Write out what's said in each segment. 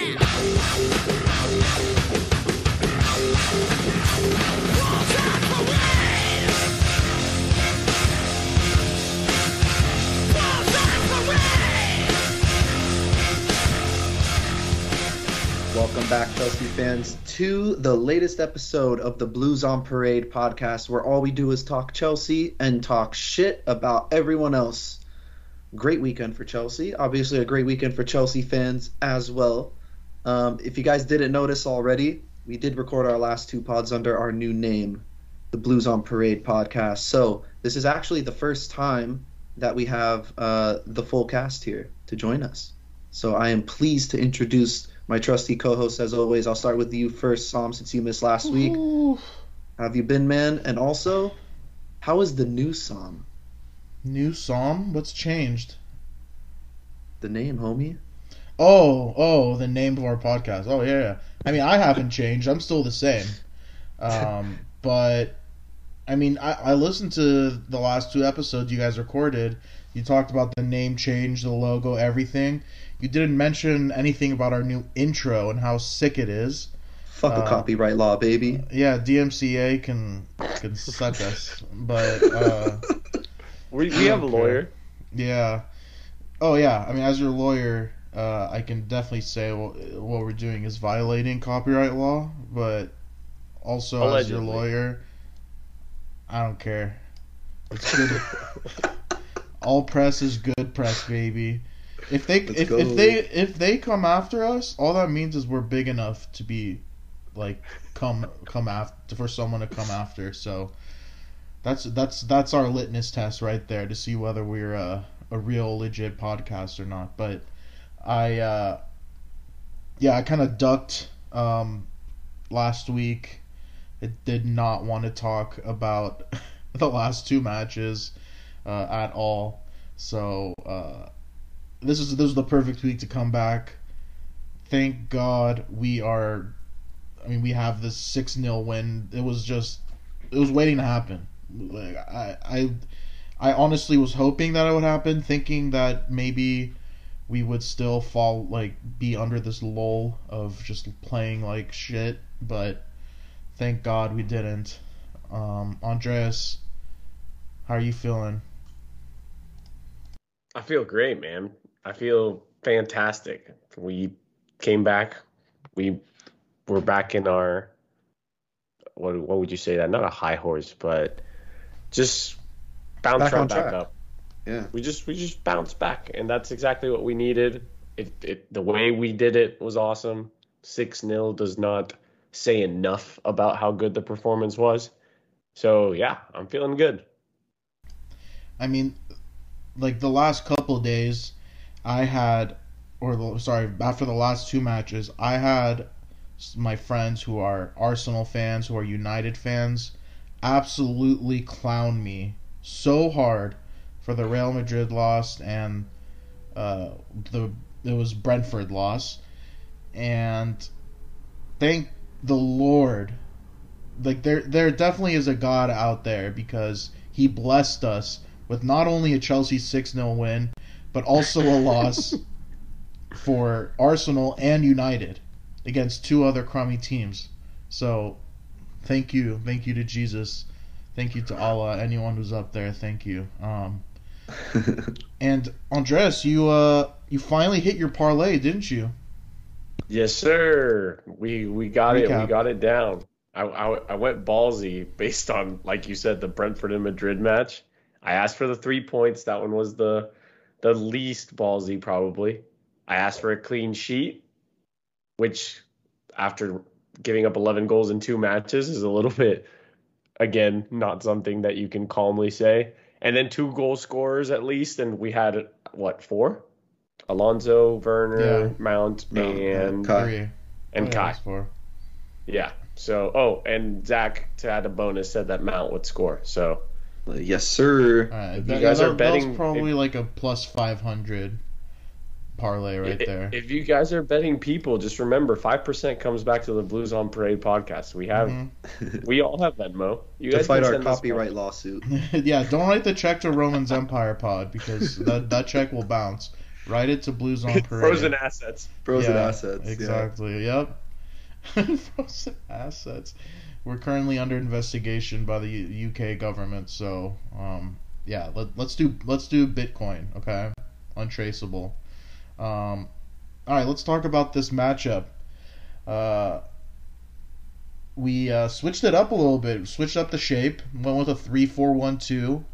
Welcome back, Chelsea fans, to the latest episode of the Blues on Parade podcast, where all we do is talk Chelsea and talk shit about everyone else. Great weekend for Chelsea. Obviously, a great weekend for Chelsea fans as well. Um, if you guys didn't notice already, we did record our last two pods under our new name, the Blues on Parade podcast. So, this is actually the first time that we have uh, the full cast here to join us. So, I am pleased to introduce my trusty co-host as always. I'll start with you first, Sam, since you missed last week. Ooh. How have you been, man? And also, how is the new Sam? New psalm? What's changed? The name, homie. Oh, oh, the name of our podcast. Oh yeah, yeah. I mean, I haven't changed. I'm still the same. Um, but I mean, I, I listened to the last two episodes you guys recorded. You talked about the name change, the logo, everything. You didn't mention anything about our new intro and how sick it is. Fuck a Uh, copyright law, baby. Yeah, DMCA can can suck us, but uh, We, we have a lawyer. Yeah. Oh yeah. I mean, as your lawyer, uh, I can definitely say what, what we're doing is violating copyright law, but also as your lawyer, I don't care. It's good. All press is good press, baby. If they Let's if, go. if they if they come after us, all that means is we're big enough to be like come come after for someone to come after. So that's that's that's our litmus test right there to see whether we're a, a real legit podcast or not. But I uh yeah, I kind of ducked um last week. It did not want to talk about the last two matches uh, at all. So uh, this is this is the perfect week to come back. Thank God we are. I mean, we have this six 0 win. It was just it was waiting to happen. Like I I I honestly was hoping that it would happen, thinking that maybe we would still fall like be under this lull of just playing like shit, but thank God we didn't. Um, Andreas, how are you feeling? I feel great, man. I feel fantastic. We came back. We were back in our what what would you say that? Not a high horse, but just bounce Back right on back up. Yeah. We just we just bounced back, and that's exactly what we needed. It, it the way we did it was awesome. Six 0 does not say enough about how good the performance was. So yeah, I'm feeling good. I mean, like the last couple days, I had, or the, sorry, after the last two matches, I had my friends who are Arsenal fans, who are United fans, absolutely clown me so hard for the Real Madrid loss and uh, the it was Brentford loss, and thank the Lord like there there definitely is a God out there because he blessed us with not only a Chelsea 6-0 win but also a loss for Arsenal and United against two other crummy teams. So thank you, thank you to Jesus. Thank you to Allah, anyone who's up there, thank you. Um and Andres, you uh you finally hit your parlay, didn't you? Yes, sir. We we got it. We got it down. I, I I went ballsy based on like you said the Brentford and Madrid match. I asked for the three points. That one was the the least ballsy probably. I asked for a clean sheet, which after giving up 11 goals in two matches is a little bit again not something that you can calmly say. And then two goal scorers at least, and we had what four? Alonso, Werner, Yeah. Mount, Mount, yeah. and Kai. And Oh, yeah, Kai. four. Yeah. So, oh, and Zach to add a bonus said that Mount would score. So, yes, sir. Alright, If that, you guys that, are betting- that was probably like a plus five hundred parlay right i- there. if you guys are betting people, just remember five percent comes back to the Blues on Parade podcast. We have, Mhm. we all have Venmo. You to guys fight our copyright lawsuit. yeah, don't write the check to Roman's Empire Pod because that that check will bounce. Write it to Blues on Parade. Frozen assets. Frozen Yeah, assets. yeah. Exactly. Yep. Frozen assets. We're currently under investigation by the U- UK government, so um, yeah, let, let's do let's do Bitcoin, okay? Untraceable. Um, all right, let's talk about this matchup. Uh, we uh, switched it up a little bit. Switched up the shape. Went with a three-four-one-two.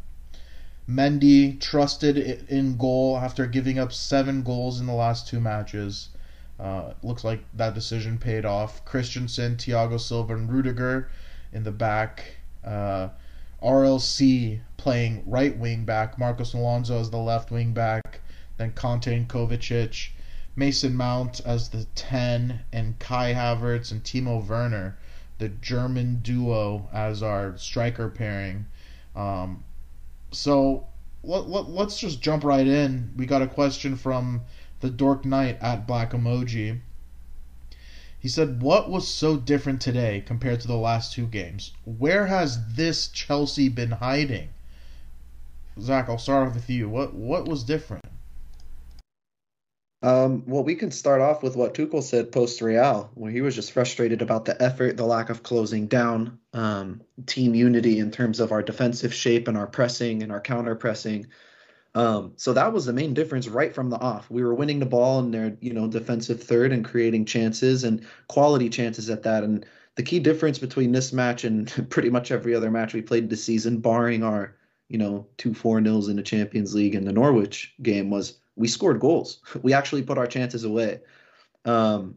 Mendy trusted in goal after giving up seven goals in the last two matches. Uh, looks like that decision paid off. Christensen, Thiago Silva, and Rudiger in the back. Uh, RLC playing right wing back. Marcos Alonso as the left wing back. Then Kanté and Kovacic. Mason Mount as the 10. And Kai Havertz and Timo Werner, the German duo, as our striker pairing. Um, so let, let, let's just jump right in. We got a question from the Dork Knight at Black Emoji. He said, What was so different today compared to the last two games? Where has this Chelsea been hiding? Zach, I'll start off with you. What what was different? Um, well, we can start off with what Tuchel said post Real, where he was just frustrated about the effort, the lack of closing down, um, team unity in terms of our defensive shape and our pressing and our counter pressing. Um, so that was the main difference right from the off. We were winning the ball in their, you know, defensive third and creating chances and quality chances at that. And the key difference between this match and pretty much every other match we played this season, barring our, you know, two four nils in the Champions League and the Norwich game, was we scored goals. We actually put our chances away. Um,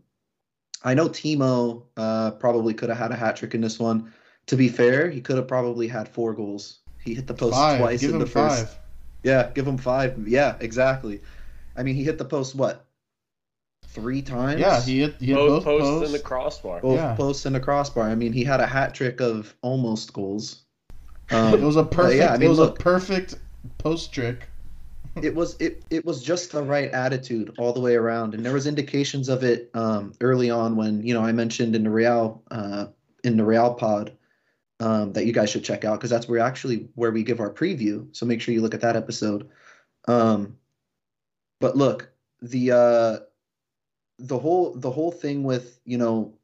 I know Timo uh, probably could have had a hat trick in this one. To be fair, he could have probably had four goals. He hit the post Five. twice Give in him the first. five. Yeah, give him five. Yeah, exactly. I mean, he hit the post what? Three times? Yeah, he hit, he hit Both, both, posts posts. and the crossbar. both yeah. posts and a crossbar. I mean, he had a hat trick of almost goals. Um, it was a perfect. yeah, I mean, it was look. a perfect post trick. it was it it was just the right attitude all the way around, and there was indications of it um, early on when you know I mentioned in the Real uh, in the Real pod um, that you guys should check out because that's where actually where we give our preview. So make sure you look at that episode. Um, but look, the uh, the whole the whole thing with you know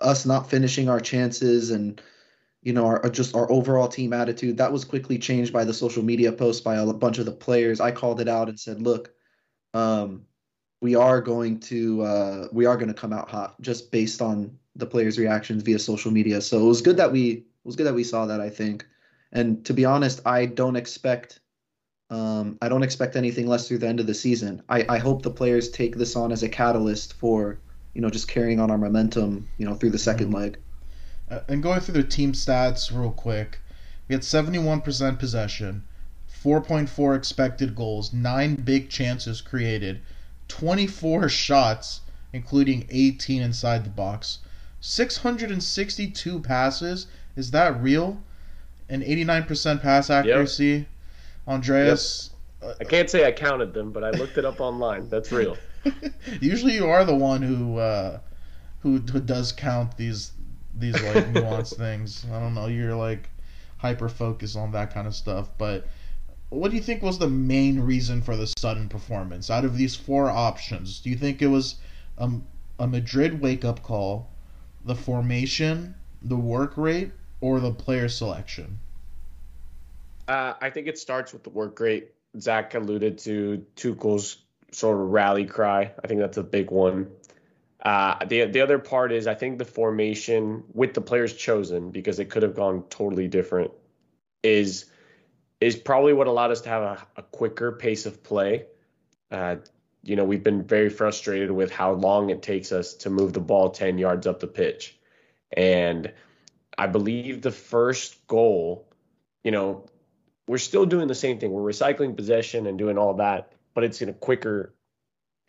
us not finishing our chances and you know our just our overall team attitude that was quickly changed by the social media post by a bunch of the players. I called it out and said, look, um, we are going to uh, we are going to come out hot just based on the players' reactions via social media. So it was good that we it was good that we saw that. I think, and to be honest, I don't expect um, I don't expect anything less through the end of the season. I, I hope the players take this on as a catalyst for you know just carrying on our momentum you know through the 2nd leg. Uh, and going through their team stats real quick, we had 71% possession, 4.4 expected goals, 9 big chances created, 24 shots, including 18 inside the box, 662 passes. Is that real? An 89% pass accuracy. Andreas, I can't say I counted them, but I looked it up online. That's real. usually you are the one who uh, who who does count these these like nuanced things. I don't know. You're like hyper focused on that kind of stuff. But what do you think was the main reason for the sudden performance out of these four options? Do you think it was a Madrid wake up call, the formation, the work rate, or the player selection? Uh, I think it starts with the work rate. Zach alluded to Tuchel's sort of rally cry. I think that's a big one. Uh, the the other part is I think the formation with the players chosen because it could have gone totally different is is probably what allowed us to have a, a quicker pace of play. Uh, you know, we've been very frustrated with how long it takes us to move the ball 10 yards up the pitch. And I believe the first goal, you know, we're still doing the same thing. We're recycling possession and doing all that, but it's in a quicker,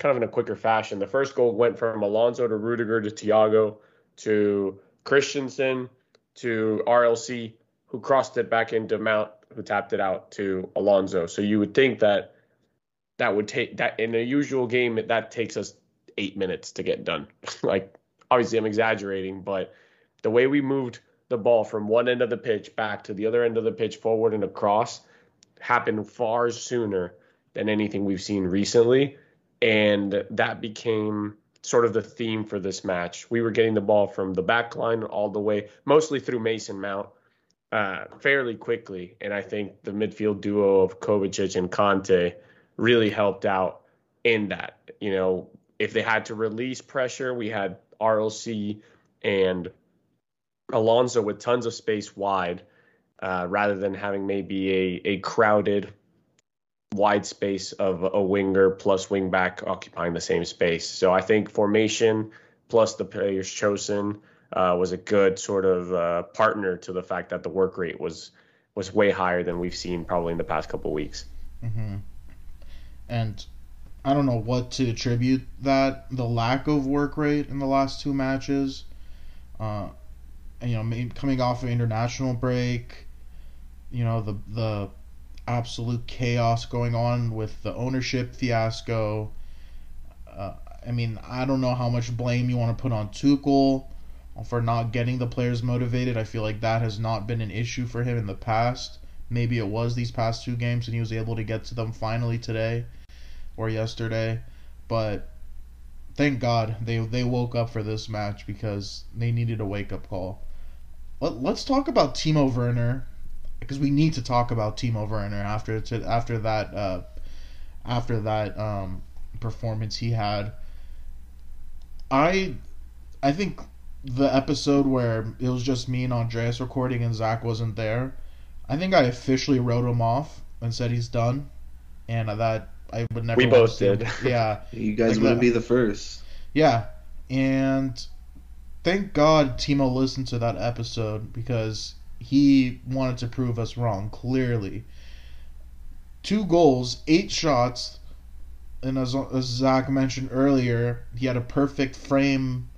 kind of in a quicker fashion. The first goal went from Alonso to Rudiger to Thiago to Christensen to RLC, who crossed it back into Mount, who tapped it out to Alonso. So you would think that that would take that in a usual game that takes us eight minutes to get done. like obviously I'm exaggerating, but the way we moved the ball from one end of the pitch back to the other end of the pitch forward and across happened far sooner than anything we've seen recently. And that became sort of the theme for this match. We were getting the ball from the back line all the way, mostly through Mason Mount, uh, fairly quickly. And I think the midfield duo of Kovacic and Kanté really helped out in that. You know, if they had to release pressure, we had RLC and Alonso with tons of space wide, uh, rather than having maybe a, a crowded wide space of a winger plus wing back occupying the same space. So I think formation plus the players chosen uh, was a good sort of uh, partner to the fact that the work rate was was way higher than we've seen probably in the past couple weeks. Mm-hmm. And I don't know what to attribute that the lack of work rate in the last two matches. Uh, you know, coming off of international break, you know the the absolute chaos going on with the ownership fiasco. Uh, I mean, I don't know how much blame you want to put on Tuchel for not getting the players motivated. I feel like that has not been an issue for him in the past. Maybe it was these past two games and he was able to get to them finally today or yesterday. But thank God they they woke up for this match because they needed a wake up call. Let, let's talk about Timo Werner because we need to talk about Timo Werner after to, after that uh, after that um, performance he had. I I think the episode where it was just me and Andreas recording and Zach wasn't there, I think I officially wrote him off and said he's done, and that I would never. We both did. Yeah, you guys like wouldn't that. be the first. Yeah, and thank God Timo listened to that episode because he wanted to prove us wrong. Clearly, two goals, eight shots, and as, as Zach mentioned earlier, he had a perfect frame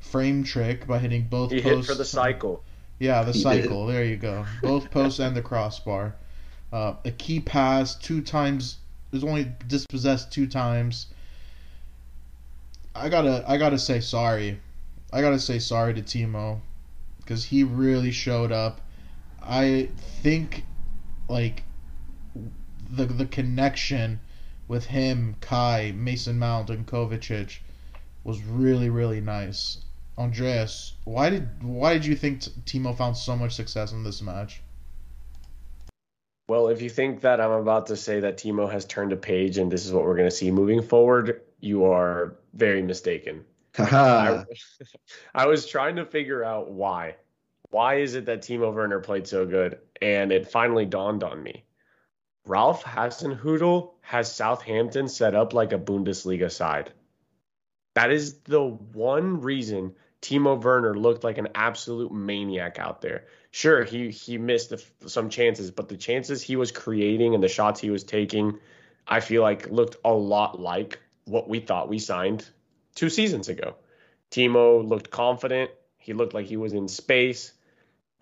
frame trick by hitting both he posts. hit for the cycle. Yeah, the he cycle. Did. There you go. Both posts and the crossbar. Uh, a key pass two times. Was only dispossessed two times. I gotta, I gotta say sorry. I gotta say sorry to Timo, because he really showed up. I think, like, the the connection with him, Kai, Mason Mount, and Kovacic was really really nice. Andreas, why did why did you think Timo found so much success in this match? Well, if you think that I'm about to say that Timo has turned a page and this is what we're going to see moving forward, you are very mistaken. I, I was trying to figure out why. Why is it that Timo Werner played so good? And it finally dawned on me. Ralph Hasenhüttl has Southampton set up like a Bundesliga side. That is the one reason Timo Werner looked like an absolute maniac out there. Sure, he he missed some chances, but the chances he was creating and the shots he was taking, I feel like looked a lot like what we thought we signed two seasons ago. Timo looked confident. He looked like he was in space.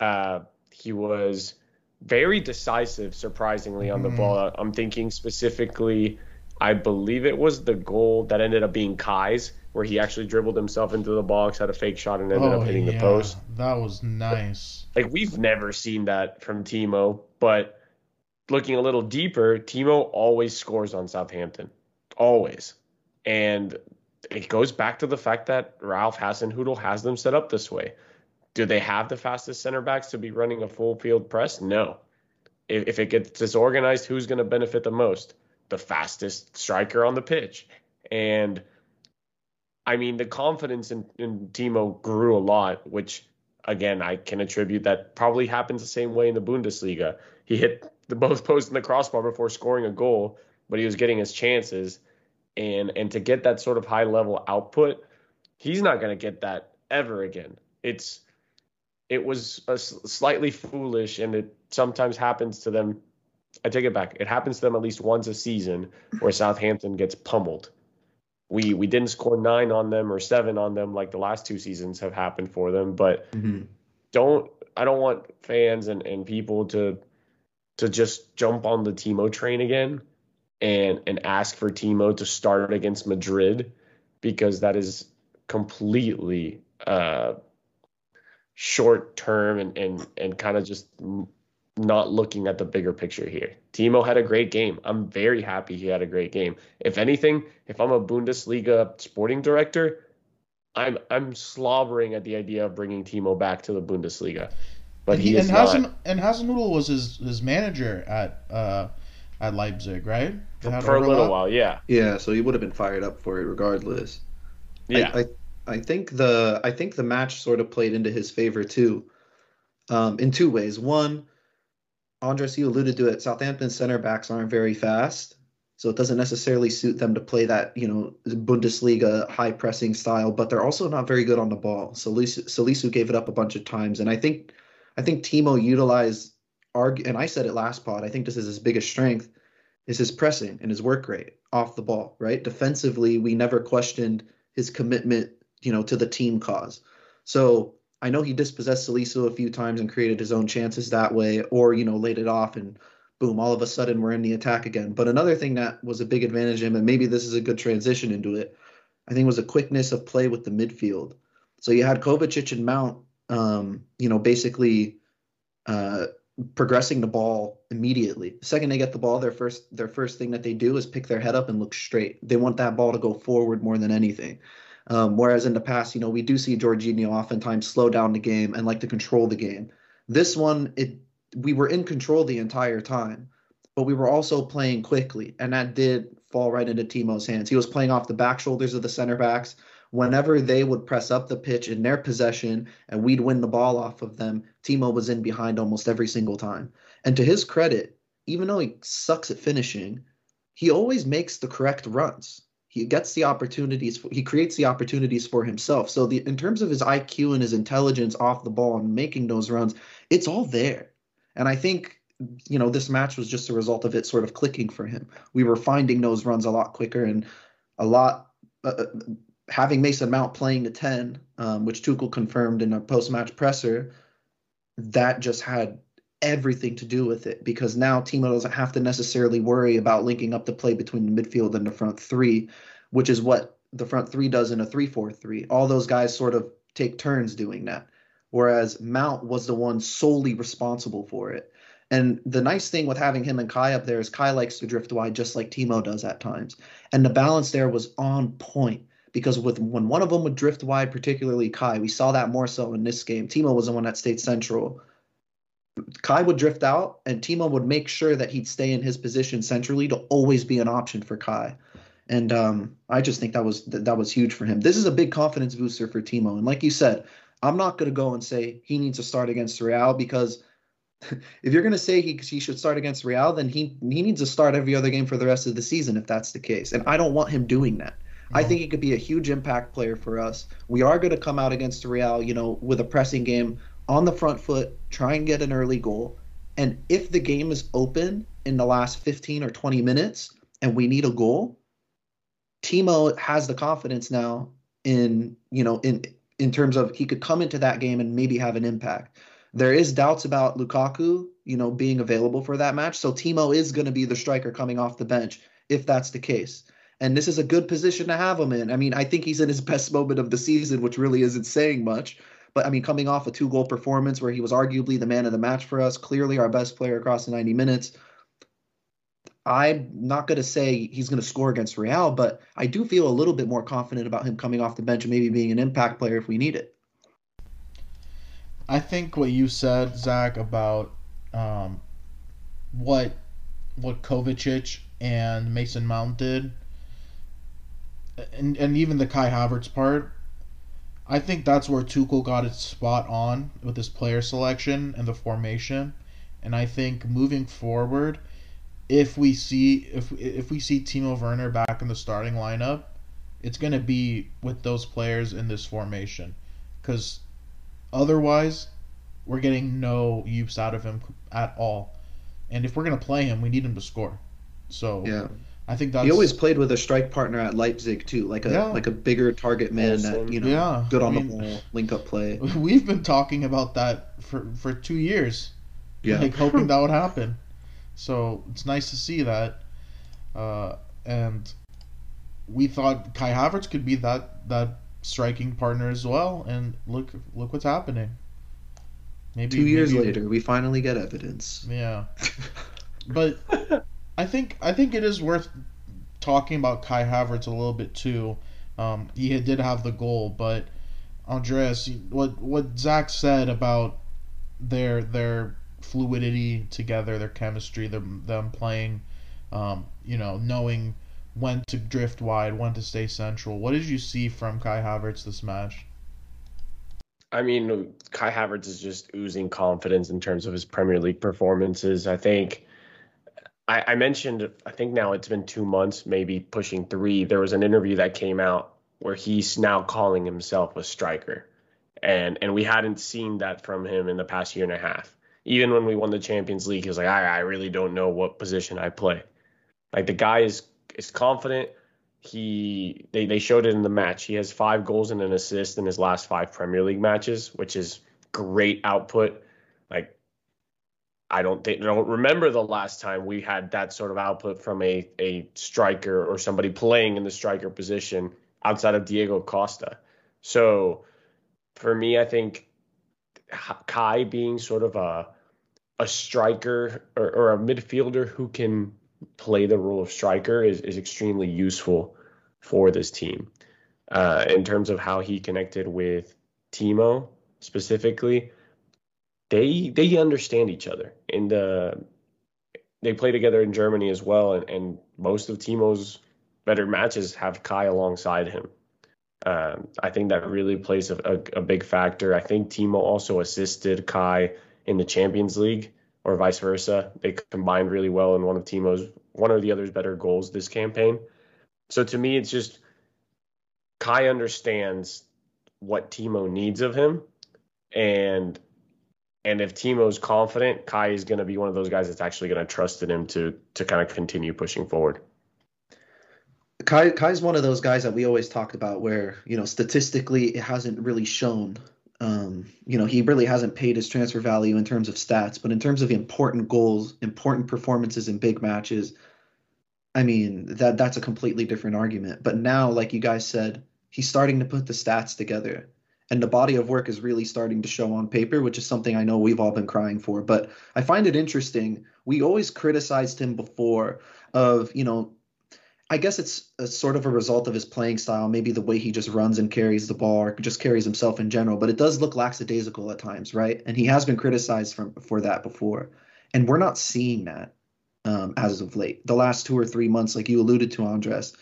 Uh, he was very decisive, surprisingly, on the mm-hmm. ball. I'm thinking specifically, I believe it was the goal that ended up being Kai's where he actually dribbled himself into the box, had a fake shot, and ended oh, up hitting yeah. the post. That was nice. Like we've never seen that from Timo, but looking a little deeper, Timo always scores on Southampton, always, and it goes back to the fact that Ralph Hasenhüttl has them set up this way. Do they have the fastest center backs to be running a full field press? No. If, if it gets disorganized, who's going to benefit the most? The fastest striker on the pitch. And I mean, the confidence in, in Timo grew a lot, which again I can attribute that probably happens the same way in the Bundesliga. He hit the both posts and the crossbar before scoring a goal, but he was getting his chances, and and to get that sort of high level output, he's not going to get that ever again. It's it was a slightly foolish, and it sometimes happens to them. I take it back. It happens to them at least once a season where Southampton gets pummeled we we didn't score nine on them or seven on them like the last two seasons have happened for them. But mm-hmm. don't I don't want fans and, and people to to just jump on the Timo train again and and ask for Timo to start against Madrid because that is completely uh, short term and and and kind of just not looking at the bigger picture here. Timo had a great game. I'm very happy he had a great game. If anything, if I'm a Bundesliga sporting director, I'm I'm slobbering at the idea of bringing Timo back to the Bundesliga. But and he, he, is and not. And Hasenhüttl was his his manager at uh at Leipzig, right? They for a little while, yeah. Yeah, so he would have been fired up for it regardless. Yeah. I, I, I think the I think the match sort of played into his favor too, um, in two ways. One, Andres, you alluded to it. Southampton center backs aren't very fast, so it doesn't necessarily suit them to play that you know Bundesliga high pressing style. But they're also not very good on the ball. Salisu, Salisu gave it up a bunch of times, and I think I think Timo utilized arg and I said it last pod. I think this is his biggest strength is his pressing and his work rate off the ball. Right, defensively, we never questioned his commitment, you know, to the team cause. So I know he dispossessed Salisu a few times and created his own chances that way, or you know, laid it off and boom, all of a sudden we're in the attack again. But another thing that was a big advantage him, and maybe this is a good transition into it, I think was a quickness of play with the midfield. So you had Kovacic and Mount, um, you know, basically uh, progressing the ball immediately. The second they get the ball, their first their first thing that they do is pick their head up and look straight. They want that ball to go forward more than anything. Um, whereas in the past, you know, we do see Jorginho oftentimes slow down the game and like to control the game. This one, it we were in control the entire time, but we were also playing quickly, and that did fall right into Timo's hands. He was playing off the back shoulders of the center backs. Whenever they would press up the pitch in their possession and we'd win the ball off of them, Timo was in behind almost every single time. And to his credit, even though he sucks at finishing, he always makes the correct runs. He gets the opportunities. For, he creates the opportunities for himself. So the in terms of his IQ and his intelligence off the ball and making those runs, it's all there. And I think you know this match was just a result of it sort of clicking for him. We were finding those runs a lot quicker and a lot. Uh, having Mason Mount playing the 10, um, which Tuchel confirmed in a post-match presser, that just had everything to do with it because now Timo doesn't have to necessarily worry about linking up the play between the midfield and the front three, which is what the front three does in a 3-4-3. All those guys sort of take turns doing that, whereas Mount was the one solely responsible for it. And the nice thing with having him and Kai up there is Kai likes to drift wide just like Timo does at times. And the balance there was on point because with when one of them would drift wide, particularly Kai, we saw that more so in this game. Timo was the one that stayed central. Kai would drift out, and Timo would make sure that he'd stay in his position centrally to always be an option for Kai. And um, I just think that was that, that was huge for him. This is a big confidence booster for Timo. And like you said, I'm not going to go and say he needs to start against Real because if you're going to say he, he should start against Real, then he he needs to start every other game for the rest of the season if that's the case. And I don't want him doing that. I think he could be a huge impact player for us. We are going to come out against Real, you know, with a pressing game on the front foot, try and get an early goal. And if the game is open in the last 15 or 20 minutes and we need a goal, Timo has the confidence now in, you know, in in terms of he could come into that game and maybe have an impact. There is doubts about Lukaku, you know, being available for that match. So Timo is going to be the striker coming off the bench if that's the case and this is a good position to have him in. I mean, I think he's in his best moment of the season, which really isn't saying much. But I mean, coming off a two goal performance where he was arguably the man of the match for us, clearly our best player across the 90 minutes. I'm not going to say he's going to score against Real, but I do feel a little bit more confident about him coming off the bench and maybe being an impact player if we need it. I think what you said, Zach, about um, what what Kovacic and Mason Mount did and and even the Kai Havertz part, I think that's where Tuchel got it spot on with his player selection and the formation. And I think moving forward, if we see if if we see Timo Werner back in the starting lineup, it's gonna be with those players in this formation, because otherwise, we're getting no use out of him at all. And if we're gonna play him, we need him to score. So Yeah. I think that's He always played with a strike partner at Leipzig too, like a Yeah. like a bigger target man Poulsen. that you know Yeah, good on I mean- the ball, link up play. We've been talking about that for for two years, Yeah. like hoping that would happen. So it's nice to see that, uh, and we thought Kai Havertz could be that that striking partner as well. And look look what's happening. Maybe Two years maybe- later, we finally get evidence. Yeah, but I think I think it is worth talking about Kai Havertz a little bit too. Um, he did have the goal, but Andreas, what what Zach said about their their fluidity together, their chemistry, them them playing, um, you know, knowing when to drift wide, when to stay central. What did you see from Kai Havertz this match? I mean, Kai Havertz is just oozing confidence in terms of his Premier League performances. I think I, I mentioned, I think now it's been two months, maybe pushing three. There was an interview that came out where he's now calling himself a striker, and and we hadn't seen that from him in the past year and a half. Even when we won the Champions League, he was like, I, I really don't know what position I play. Like the guy is is confident. He they, they showed it in the match. He has five goals and an assist in his last five Premier League matches, which is great output. Like I don't think I don't remember the last time we had that sort of output from a a striker or somebody playing in the striker position outside of Diego Costa. So for me, I think Kai being sort of a a striker or, or a midfielder who can play the role of striker is, is extremely useful for this team. Uh, in terms of how he connected with Timo specifically, they they understand each other. And the they play together in Germany as well, and, and most of Timo's better matches have Kai alongside him. Um, I think that really plays a, a, a big factor. I think Timo also assisted Kai in the Champions League or vice versa. They combined really well in one of Timo's one or the other's better goals this campaign. So to me, it's just Kai understands what Timo needs of him, and and if Timo's confident, Kai is going to be one of those guys that's actually going to trust in him to to kind of continue pushing forward. Kai Kai's one of those guys that we always talk about where, you know, statistically it hasn't really shown. Um, you know, he really hasn't paid his transfer value in terms of stats, but in terms of important goals, important performances in big matches, I mean, that that's a completely different argument. But now, like you guys said, he's starting to put the stats together. And the body of work is really starting to show on paper, which is something I know we've all been crying for. But I find it interesting. We always criticized him before of, you know, I guess it's a sort of a result of his playing style, maybe the way he just runs and carries the ball or just carries himself in general, but it does look lackadaisical at times, right? And he has been criticized from for that before. And we're not seeing that um, as of late. The last two or three months, like you alluded to, Andres,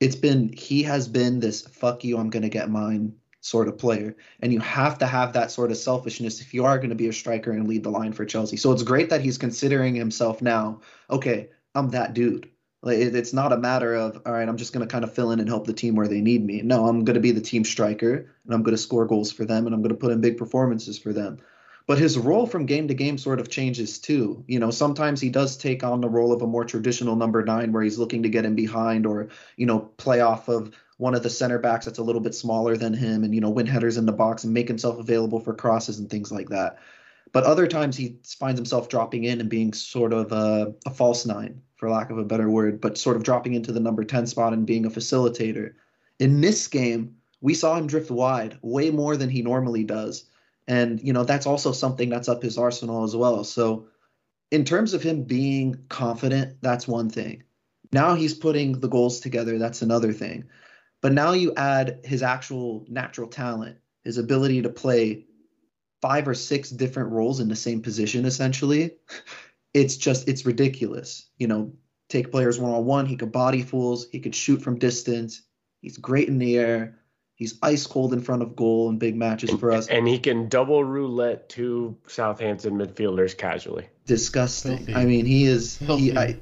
it's been he has been this fuck you, I'm gonna get mine sort of player. And you have to have that sort of selfishness if you are going to be a striker and lead the line for Chelsea. So it's great that he's considering himself now, okay, I'm that dude. It's not a matter of all right, I'm just going to kind of fill in and help the team where they need me. No, I'm going to be the team striker and I'm going to score goals for them and I'm going to put in big performances for them. But his role from game to game sort of changes too. You know, sometimes he does take on the role of a more traditional number nine where he's looking to get in behind or, you know, play off of one of the center backs that's a little bit smaller than him and, you know, win headers in the box and make himself available for crosses and things like that. But other times he finds himself dropping in and being sort of a, a false nine, for lack of a better word, but sort of dropping into the number 10 spot and being a facilitator. In this game, we saw him drift wide way more than he normally does. And, you know, that's also something that's up his arsenal as well. So, in terms of him being confident, that's one thing. Now he's putting the goals together, that's another thing. But now you add his actual natural talent, his ability to play five or six different roles in the same position essentially. It's just it's ridiculous. You know, take players one on one, he could body fools, he could shoot from distance. He's great in the air. He's ice cold in front of goal in big matches for us. And he can double roulette two Southampton midfielders casually. Disgusting. Filthy. I mean, he is. He, I,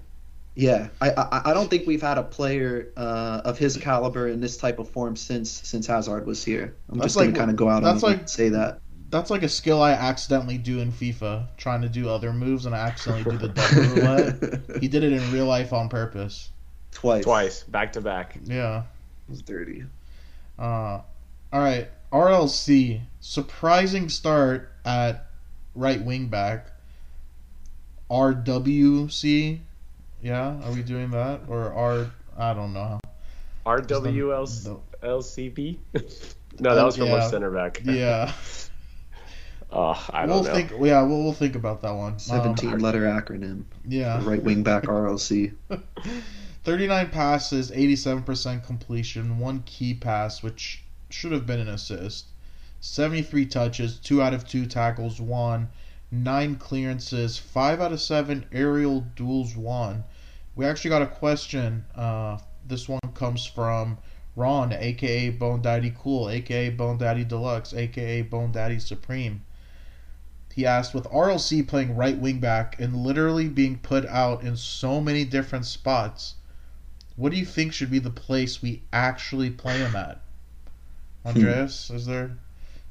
yeah, I, I I don't think we've had a player uh, of his caliber in this type of form since since Hazard was here. I'm That's just gonna kind of go out that's on like- and say that. That's like a skill I accidentally do in FIFA, trying to do other moves, and I accidentally do the double roulette. He did it in real life on purpose. Twice. Twice, back to back. Yeah. It was dirty. Uh, all right. RLC surprising start at right wing back. RWC. Yeah, are we doing that or R? I don't know. RWLCB? No. no, that was from Yeah. our center back. Yeah. Oh, I don't we'll know. think. Yeah, we'll, we'll think about that one. Um, 17 letter acronym. yeah. Right wing back RLC. 39 passes, 87% completion, one key pass, which should have been an assist. 73 touches, 2 out of 2 tackles, 1. 9 clearances, 5 out of 7 aerial duels, 1. We actually got a question. Uh, this one comes from Ron, aka Bone Daddy Cool, aka Bone Daddy Deluxe, aka Bone Daddy Supreme. He asked, with RLC playing right wing back and literally being put out in so many different spots, what do you think should be the place we actually play him at? Andreas, is there,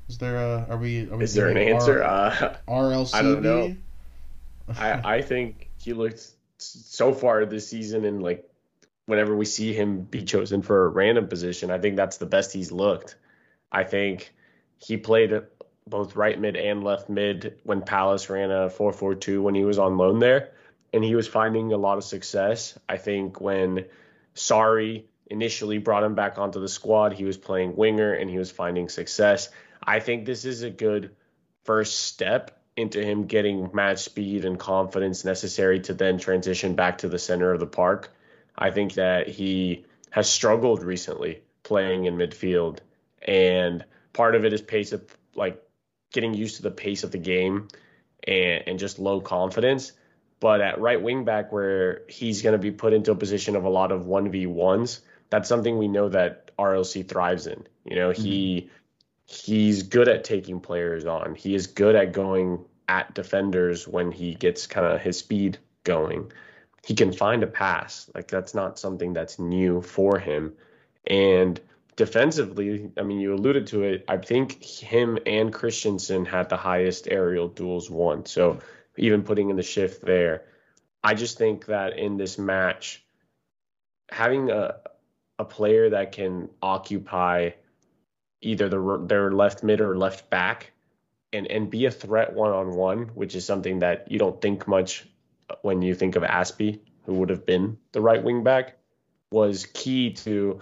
is there a, are we, are we Is there an answer? R- Uh, RLCB? I don't know. I I think he looked so far this season, and like whenever we see him be chosen for a random position, I think that's the best he's looked. I think he played both right mid and left mid when Palace ran a 4-4-2 when he was on loan there, and he was finding a lot of success. I think when Sarri initially brought him back onto the squad, he was playing winger and he was finding success. I think this is a good first step into him getting match speed and confidence necessary to then transition back to the center of the park. I think that he has struggled recently playing in midfield, and part of it is pace of like getting used to the pace of the game and, and just low confidence. But at right wing back, where he's going to be put into a position of a lot of 1v1s, that's something we know that RLC thrives in. You know, he mm-hmm. He's good at taking players on. He is good at going at defenders when he gets kind of his speed going. He can find a pass. Like that's not something that's new for him. And defensively, I mean, you alluded to it. I think him and Christensen had the highest aerial duels won. So even putting in the shift there, I just think that in this match, having a a player that can occupy either the their left mid or left back and and be a threat one on one, which is something that you don't think much when you think of Azpi, who would have been the right wing back, was key to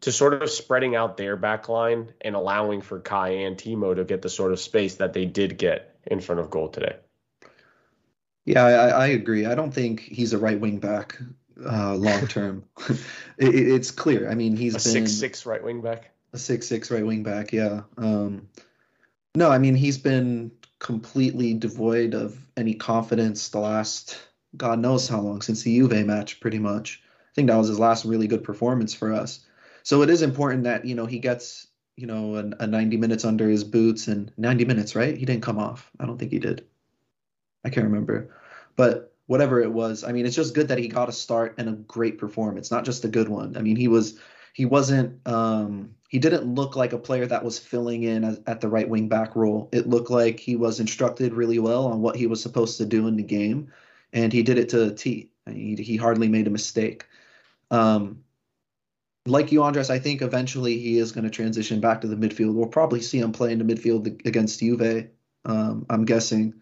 to sort of spreading out their back line and allowing for Kai and Timo to get the sort of space that they did get in front of goal today. Yeah, I, I agree. I don't think he's a right wing back uh, long term. it, it's clear. I mean, he's a been six six right wing back. A six six right wing back. Yeah. Um, no, I mean he's been completely devoid of any confidence the last God knows how long since the Juve match, pretty much. I think that was his last really good performance for us. So it is important that you know he gets you know a, a 90 minutes under his boots and 90 minutes, right? He didn't come off. I don't think he did. I can't remember, but whatever it was, I mean, it's just good that he got a start and a great performance, not just a good one. I mean, he was he wasn't um, he didn't look like a player that was filling in as, at the right wing back role. It looked like he was instructed really well on what he was supposed to do in the game, and he did it to a T. He, he hardly made a mistake. Um, like you, Andres, I think eventually he is going to transition back to the midfield. We'll probably see him play in the midfield against Juve. Um, I'm guessing.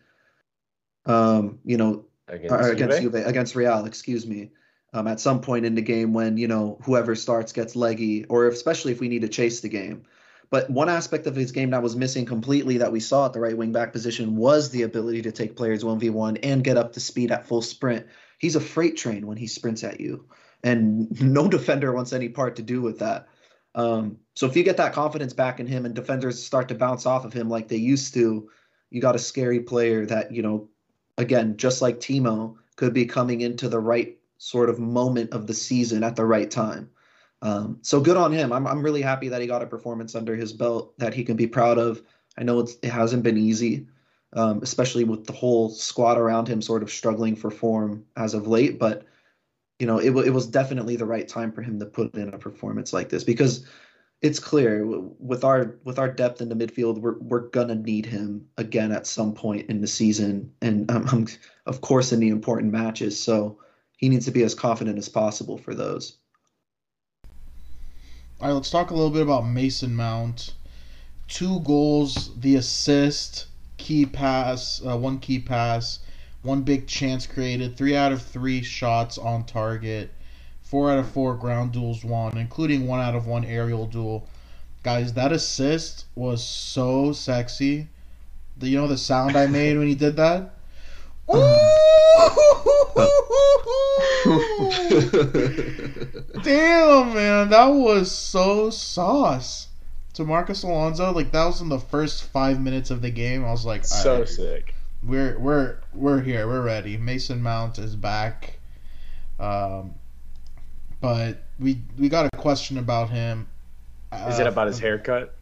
Um, you know, Against, against? Juve, against Real, excuse me. Um, at some point in the game when you know whoever starts gets leggy, or especially if we need to chase the game. But one aspect of his game that was missing completely that we saw at the right wing back position was the ability to take players 1v1 and get up to speed at full sprint. He's a freight train when he sprints at you, and no defender wants any part to do with that. Um, so if you get that confidence back in him and defenders start to bounce off of him like they used to, you got a scary player that, you know, again, just like Timo, could be coming into the right sort of moment of the season at the right time. Um, so good on him. I'm I'm really happy that he got a performance under his belt that he can be proud of. I know it hasn't been easy, um, especially with the whole squad around him sort of struggling for form as of late. But you know, it w- it was definitely the right time for him to put in a performance like this because it's clear w- with our with our depth in the midfield, we're we're gonna need him again at some point in the season, and um, of course in the important matches. So he needs to be as confident as possible for those. All right, let's talk a little bit about Mason Mount. Two goals, the assist, key pass, uh, one key pass, one big chance created, three out of three shots on target, four out of four ground duels won, including one out of one aerial duel. Guys, that assist was so sexy. The, you know the sound I made when he did that? Damn, man, that was so sauce. To Marcos Alonso, like that was in the first five minutes of the game. I was like, So "Alright, sick. we're we're we're here, we're ready. Mason Mount is back. Um, but we we got a question about him. Is it about his haircut?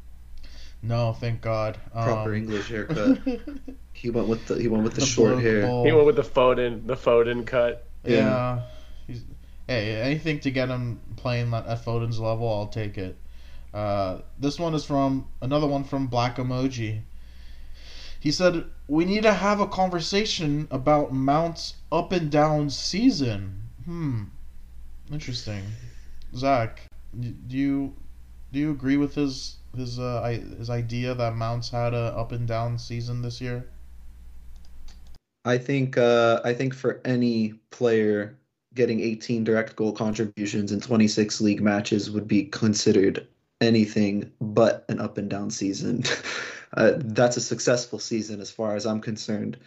No, thank God. Um, Proper English haircut. He went with the he went with the, the short hair. bowl. He went with the Foden, the Foden cut. Yeah. He's, hey, anything to get him playing at at Foden's level, I'll take it. Uh, this one is from another one from Black Emoji. He said, "We need to have a conversation about Mount's up and down season." Hmm, interesting. Zach, do you do you agree with his his uh, his idea that Mount's had a up and down season this year? I think uh, I think for any player getting 18 direct goal contributions in 26 league matches would be considered anything but an up and down season. uh, that's a successful season as far as I'm concerned.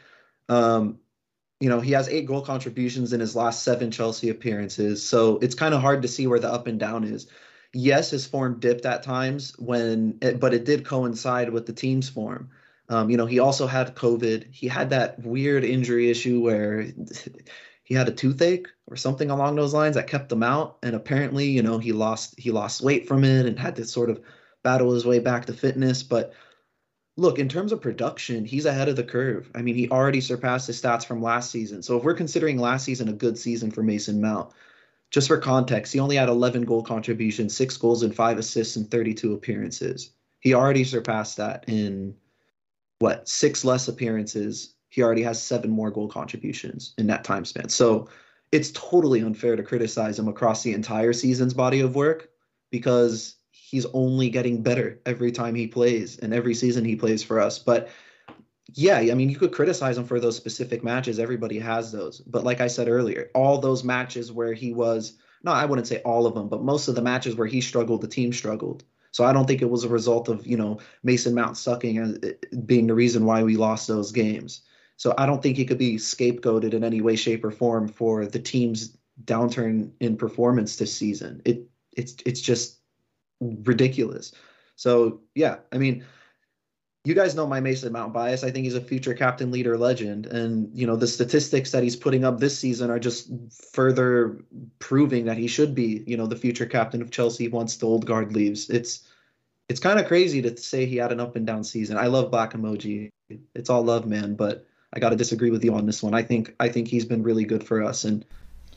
Um, you know, he has eight goal contributions in his last seven Chelsea appearances, so it's kind of hard to see where the up and down is. Yes, his form dipped at times when, it, but it did coincide with the team's form. Um, you know, he also had COVID. He had that weird injury issue where he had a toothache or something along those lines that kept him out. And apparently, you know, he lost he lost weight from it and had to sort of battle his way back to fitness. But look, in terms of production, he's ahead of the curve. I mean, he already surpassed his stats from last season. So if we're considering last season a good season for Mason Mount, just for context, he only had 11 goal contributions, six goals and five assists in 32 appearances. He already surpassed that in what six less appearances. He already has seven more goal contributions in that time span. So it's totally unfair to criticize him across the entire season's body of work because he's only getting better every time he plays and every season he plays for us. But yeah, I mean, you could criticize him for those specific matches. Everybody has those. But like I said earlier, all those matches where he was, no, I wouldn't say all of them, but most of the matches where he struggled, the team struggled. So I don't think it was a result of, you know, Mason Mount sucking being the reason why we lost those games. So I don't think he could be scapegoated in any way, shape, or form for the team's downturn in performance this season. It it's it's just ridiculous. So yeah, I mean, you guys know my Mason Mount bias. I think he's a future captain, leader, legend, and you know the statistics that he's putting up this season are just further proving that he should be, you know, the future captain of Chelsea once the old guard leaves. It's it's kind of crazy to say he had an up and down season. I love Black Emoji. It's all love, man, but I got to disagree with you on this one. I think I think he's been really good for us, and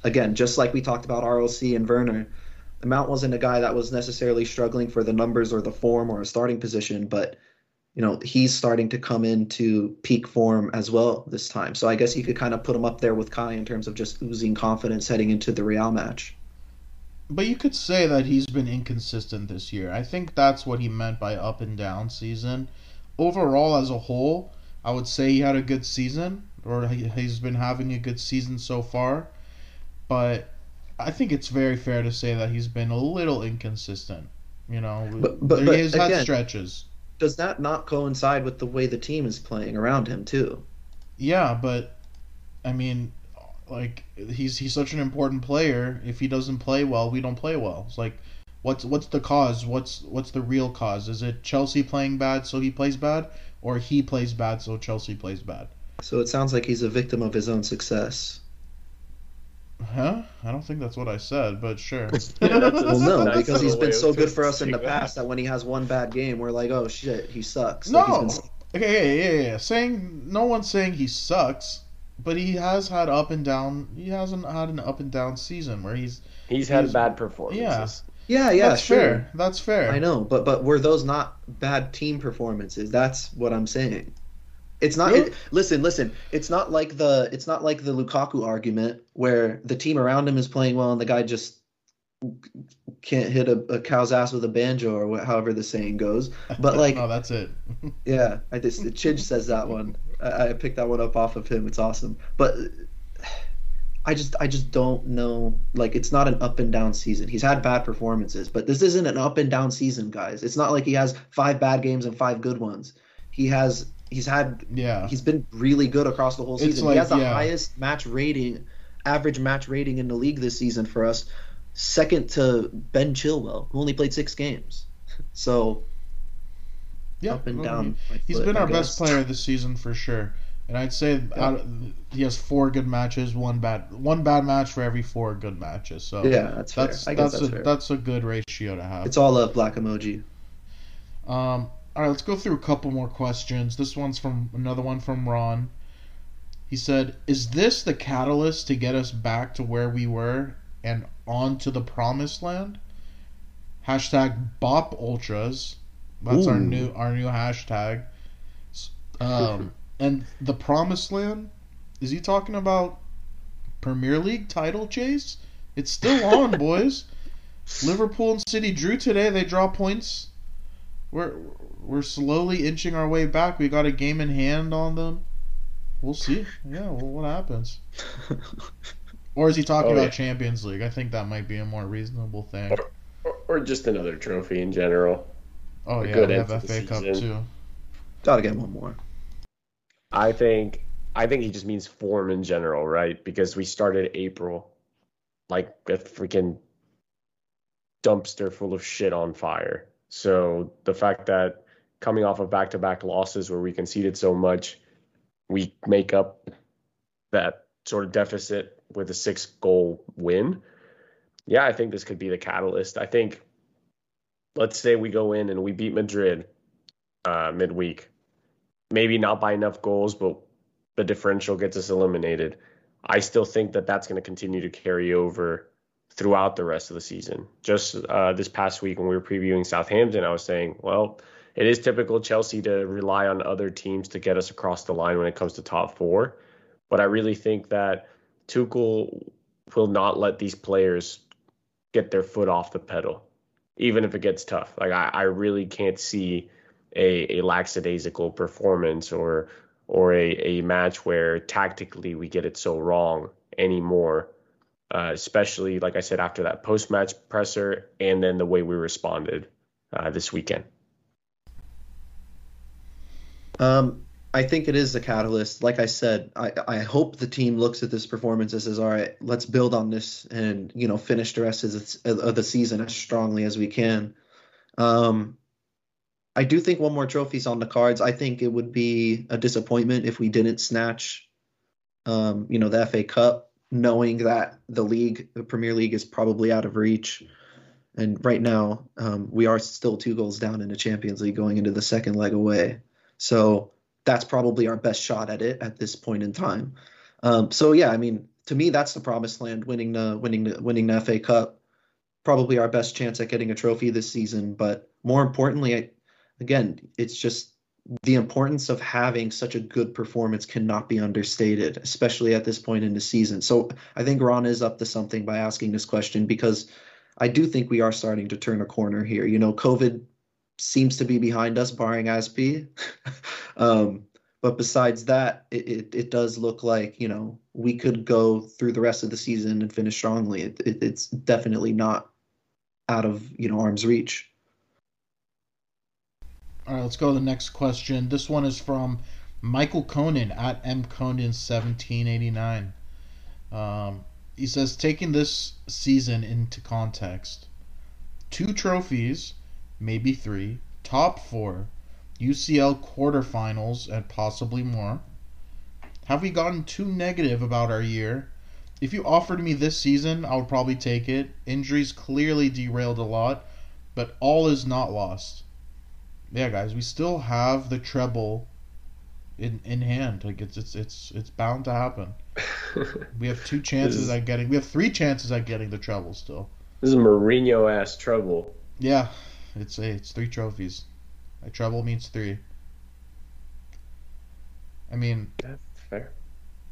again, just like we talked about RLC and Werner, Mount wasn't a guy that was necessarily struggling for the numbers or the form or a starting position, but you know he's starting to come into peak form as well this time. So I guess you could kind of put him up there with Kai in terms of just oozing confidence heading into the Real match. But you could say that he's been inconsistent this year. I think that's what he meant by up and down season. Overall, as a whole, I would say he had a good season, or he- he's been having a good season so far. But I think it's very fair to say that he's been a little inconsistent. You know, But- but- but he's had again- stretches. Does that not coincide with the way the team is playing around him too? Yeah, but I mean, like he's he's such an important player. If he doesn't play well, we don't play well. It's like, what's what's the cause? What's what's the real cause? Is it Chelsea playing bad so he plays bad, or he plays bad so Chelsea plays bad? So it sounds like he's a victim of his own success. Huh? I don't think that's what I said, but sure. Yeah, that's a Well, no, nice because he's been so good for us in the twisting that. past that when he has one bad game, we're like, oh shit, he sucks. No. he's been- Okay, yeah, yeah, yeah. Saying no one's saying he sucks, but he has had up and down. He hasn't had an up and down season where he's. He's had He's- bad performances. yeah, yeah, that's sure. fair. That's fair. I know, but but were those not bad team performances? That's what I'm saying. It's not. Really? It, listen, listen. It's not like the. It's not like the Lukaku argument where the team around him is playing well and the guy just can't hit a, a cow's ass with a banjo or what, however the saying goes. But like, oh, that's it. yeah, I just Chidge says that one. I, I picked that one up off of him. It's awesome. But I just I just don't know. Like it's not an up and down season. He's had bad performances, but this isn't an up and down season, guys. It's not like he has five bad games and five good ones. he has he's had Yeah. he's been really good across the whole season. like- he has the yeah. highest match rating, average match rating in the league this season for us, second to Ben Chilwell, who only played six games. So yeah. up and down. He's been I our best player this season for sure. And I'd say out of, he has four good matches, one bad one bad match for every four good matches. So Yeah, that's fair. that's I guess that's, that's a fair. that's a good ratio to have. It's all a black emoji. Um, all right, let's go through a couple more questions. This one's from another one from Ron. He said, "Is this the catalyst to get us back to where we were and on to the promised land?" Hashtag Bop Ultras. That's our new our new hashtag. Um, and the promised land. Is he talking about Premier League title chase? It's still on, boys. Liverpool and City drew today. They draw points. We're we're slowly inching our way back. We got a game in hand on them. We'll see. Yeah, well, what happens? Or is he talking Oh, about yeah. Champions League? I think that might be a more reasonable thing. Or, or just another trophy in general. Oh a yeah, good we have to the FA Cup too. Gotta get one more. I think I think he just means form in general, right? Because we started April like a freaking dumpster full of shit on fire. So the fact that coming off of back-to-back losses where we conceded so much, we make up that sort of deficit with a six-goal win. Yeah, I think this could be the catalyst. I think let's say we go in and we beat Madrid uh, midweek maybe not by enough goals, but the differential gets us eliminated. I still think that that's going to continue to carry over throughout the rest of the season. Just uh, this past week when we were previewing Southampton, I was saying, well, it is typical Chelsea to rely on other teams to get us across the line when it comes to top four. But I really think that Tuchel will not let these players get their foot off the pedal, even if it gets tough. Like I, I really can't see a, a lackadaisical performance or or a, a match where tactically we get it so wrong anymore. Uh, especially like I said after that post match presser and then the way we responded uh, this weekend. Um, I think it is the catalyst. Like I said, I, I hope the team looks at this performance and says, "All right, let's build on this and you know finish the rest of the, season as strongly as we can." Um, I do think one more trophy's on the cards. I think it would be a disappointment if we didn't snatch, um, you know, the FA Cup, knowing that the league, the Premier League, is probably out of reach. And right now, um, we are still two goals down in the Champions League going into the second leg away. So that's probably our best shot at it at this point in time. Um, so yeah, I mean, to me, that's the promised land. Winning the winning the winning the FA Cup, probably our best chance at getting a trophy this season. But more importantly, I, again, it's just the importance of having such a good performance cannot be understated, especially at this point in the season. So I think Ron is up to something by asking this question because I do think we are starting to turn a corner here. You know, COVID seems to be behind us, barring Asp. um, but besides that, it, it, it does look like you know we could go through the rest of the season and finish strongly. It, it, it's definitely not out of you know arm's reach. All right, let's go to the next question. This one is from Michael Conan at mconan1789. Um, he says, taking this season into context, two trophies, maybe three, top four, UCL quarterfinals, and possibly more. Have we gotten too negative about our year? If you offered me this season, I would probably take it. Injuries clearly derailed a lot, but all is not lost yeah, guys, we still have the treble in in hand. Like it's it's it's it's bound to happen. We have two chances is- at getting. We have three chances at getting the treble still. This is Mourinho ass trouble. Yeah, it's a it's three trophies. A treble means three. I mean, That's fair.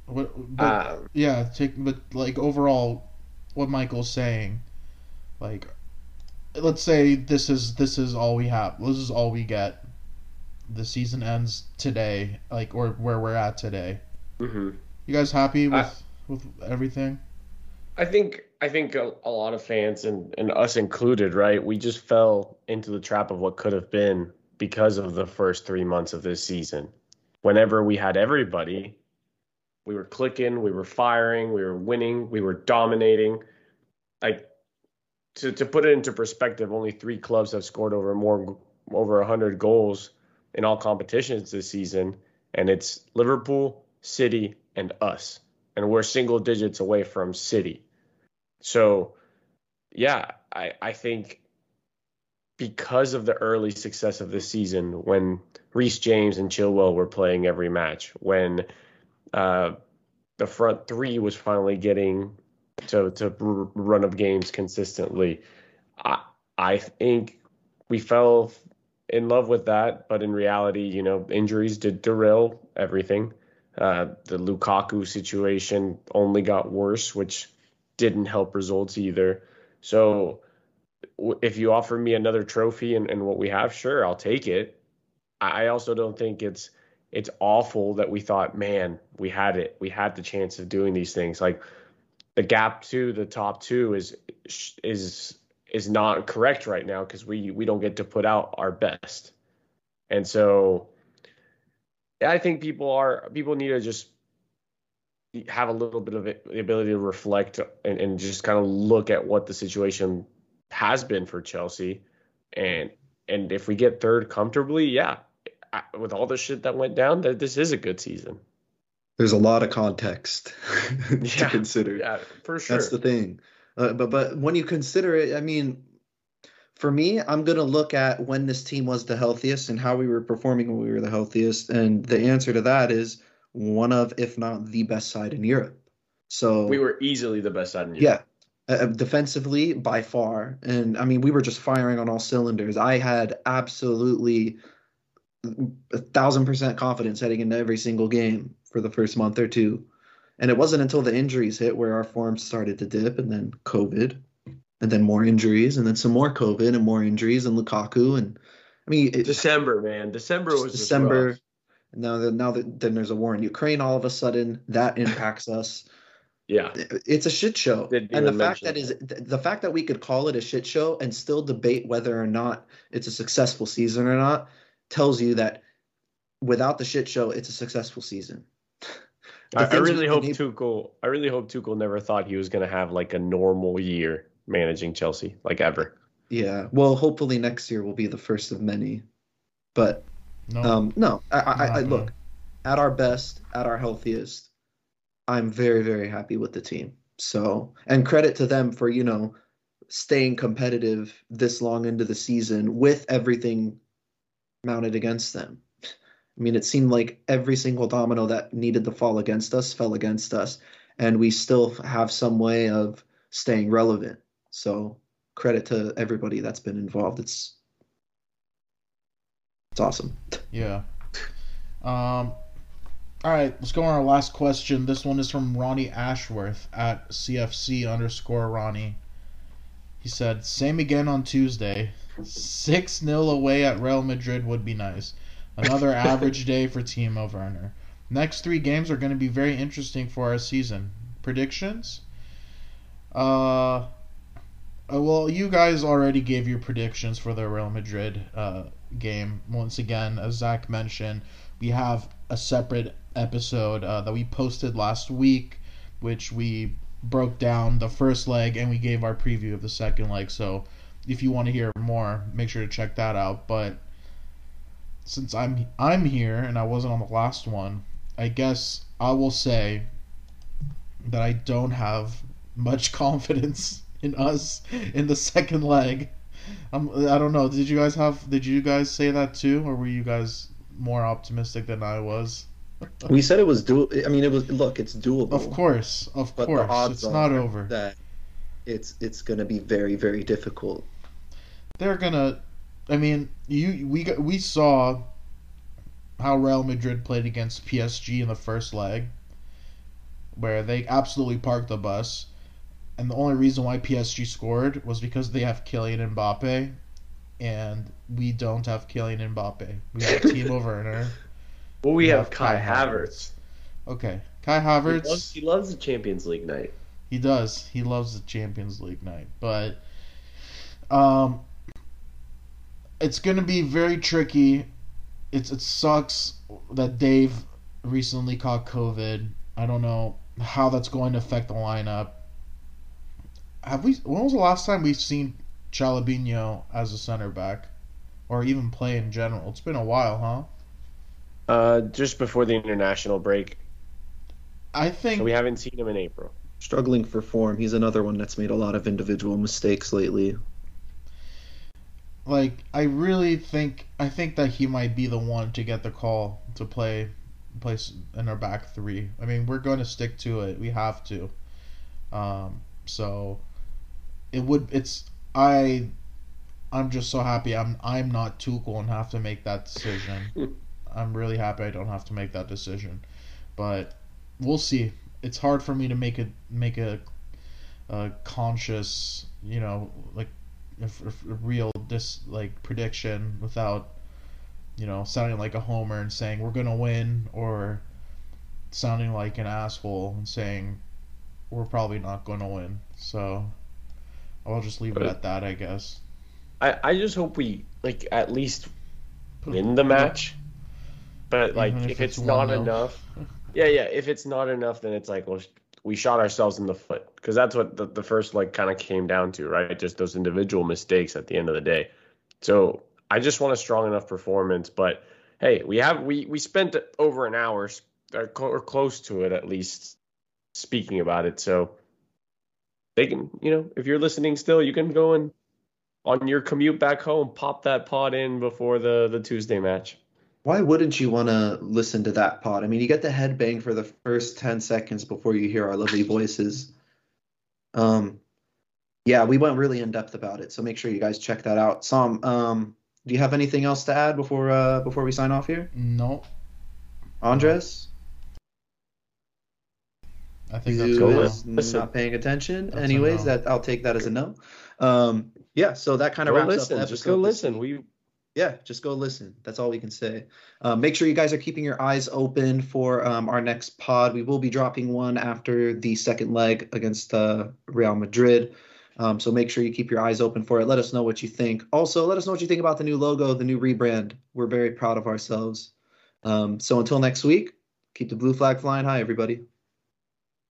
what? But, Um, yeah, take but like overall, what Michael's saying, like, let's say this is this is all we have. This is all we get. The season ends today, like or where we're at today. mhm. You guys happy with I- with everything? I think I think a, a lot of fans and, and us included, right? We just fell into the trap of what could have been because of the first three months of this season. Whenever we had everybody, we were clicking, we were firing, we were winning, we were dominating. Like to to put it into perspective, only three clubs have scored over more over hundred goals in all competitions this season, and it's Liverpool, City, and us, and we're single digits away from City. So, yeah, I I think because of the early success of this season, when Reece James and Chilwell were playing every match, when uh, the front three was finally getting to to run of games consistently, I I think we fell in love with that, but in reality, you know, injuries did derail everything. Uh, the Lukaku situation only got worse, which didn't help results either. So if you offer me another trophy and, and what we have, sure, I'll take it. I also don't think it's it's awful that we thought, man, we had it, we had the chance of doing these things. Like the gap to the top two is is is not correct right now because we we don't get to put out our best, and so I think people are people need to just have a little bit of it, the ability to reflect and, and just kind of look at what the situation has been for Chelsea, and and if we get third comfortably, yeah, with all the shit that went down, that this is a good season. There's a lot of context to yeah, consider. Yeah, for sure. That's the thing. Uh, but but when you consider it, I mean, for me, I'm gonna look at when this team was the healthiest and how we were performing when we were the healthiest, and the answer to that is one of, if not the best side in Europe. So we were easily the best side in Europe. Yeah, uh, defensively by far, and I mean we were just firing on all cylinders. I had absolutely a thousand percent confidence heading into every single game for the first month or two. And it wasn't until the injuries hit where our form started to dip, and then COVID, and then more injuries, and then some more COVID and more injuries, and Lukaku, and I mean it, December, man, December was December. And now that now that then there's a war in Ukraine, all of a sudden that impacts us. Yeah, it's a shit show, and the fact that is the fact that we could call it a shit show and still debate whether or not it's a successful season or not tells you that without the shit show, it's a successful season. I, I, really hope able- Tuchel. I really hope Tuchel never thought he was going to have like a normal year managing Chelsea, like ever. Yeah. Well, hopefully next year will be the first of many. But no, um, no. I, I, I look at our best, at our healthiest. I'm very, very happy with the team. So, and credit to them for you know staying competitive this long into the season with everything mounted against them. I mean, it seemed like every single domino that needed to fall against us fell against us, and we still have some way of staying relevant. So, credit to everybody that's been involved. It's it's awesome. Yeah. Um. All right, let's go on our last question. This one is from Ronnie Ashworth at CFC underscore Ronnie. He said, "Same again on Tuesday. 6 0 away at Real Madrid would be nice. Another average day for Timo Werner. Next three games are going to be very interesting for our season. Predictions? Uh, uh, well, you guys already gave your predictions for the Real Madrid uh, game. Once again, as Zach mentioned, we have a separate episode uh, that we posted last week, which we broke down the first leg and we gave our preview of the second leg. So if you want to hear more, make sure to check that out. But since I'm I'm here and I wasn't on the last one, I guess I will say that I don't have much confidence in us in the second leg. I'm, I don't know. Did you guys have? Did you guys say that too, or were you guys more optimistic than I was? we said it was do. I mean, it was. Look, it's doable. Of course, of course, it's not over. That it's it's going to be very very difficult they're gonna. I mean, you we we saw how Real Madrid played against PSG in the first leg, where they absolutely parked the bus, and the only reason why PSG scored was because they have Kylian Mbappe, and we don't have Kylian Mbappe. We have Timo Werner. Well, we, we have, have, Kai, Kai Havertz. Havertz. Okay, Kai Havertz. He loves, he loves the Champions League night. He does. He loves the Champions League night, but um, it's gonna be very tricky. It's it sucks that Dave recently caught COVID. I don't know how that's going to affect the lineup. Have we? When was the last time we've seen Calabino as a center back, or even play in general? It's been a while, huh? Uh, just before the international break. I think So we haven't seen him in April. Struggling for form. He's another one that's made a lot of individual mistakes lately. Like I really think I think that he might be the one to get the call to play place in our back three. I mean, we're going to stick to it. We have to. Um, so it would it's I I'm just so happy I'm I'm not Tuchel and have to make that decision. I'm really happy I don't have to make that decision. But we'll see. It's hard for me to make a make a, a conscious, you know, like a, a real dis like prediction without you know sounding like a homer and saying we're gonna win or sounding like an asshole and saying we're probably not gonna win so i'll just leave it at that i guess I, I just hope we like at least win the match. But like if, if it's, it's not enough, yeah, yeah. If it's not enough, then it's like well, we shot ourselves in the foot because that's what the, the first like kind of came down to, right? Just those individual mistakes at the end of the day. So I just want a strong enough performance. But hey, we have we we spent over an hour or, or close to it at least speaking about it. So they can, you know, if you're listening still, you can go and on your commute back home, pop that pod in before the the Tuesday match. Why wouldn't you want to listen to that pod? I mean, you get the headbang for the first 10 seconds before you hear our lovely voices. Um, yeah, we went really in depth about it, so make sure you guys check that out. Sam, um, do you have anything else to add before uh, before we sign off here? no Andres, i think that's who Go good is listen. Listen. not paying attention. That's Anyways, no. that I'll take that as a no. Um, yeah, so that kind of Go wraps listen, up the just go listen. We yeah, just go listen. That's all we can say. Um, make sure you guys are keeping your eyes open for um, our next pod. We will be dropping one after the second leg against uh, Real Madrid. Um, so make sure you keep your eyes open for it. Let us know what you think. Also, let us know what you think about the new logo, the new rebrand. We're very proud of ourselves. Um, so until next week, keep the blue flag flying high, everybody.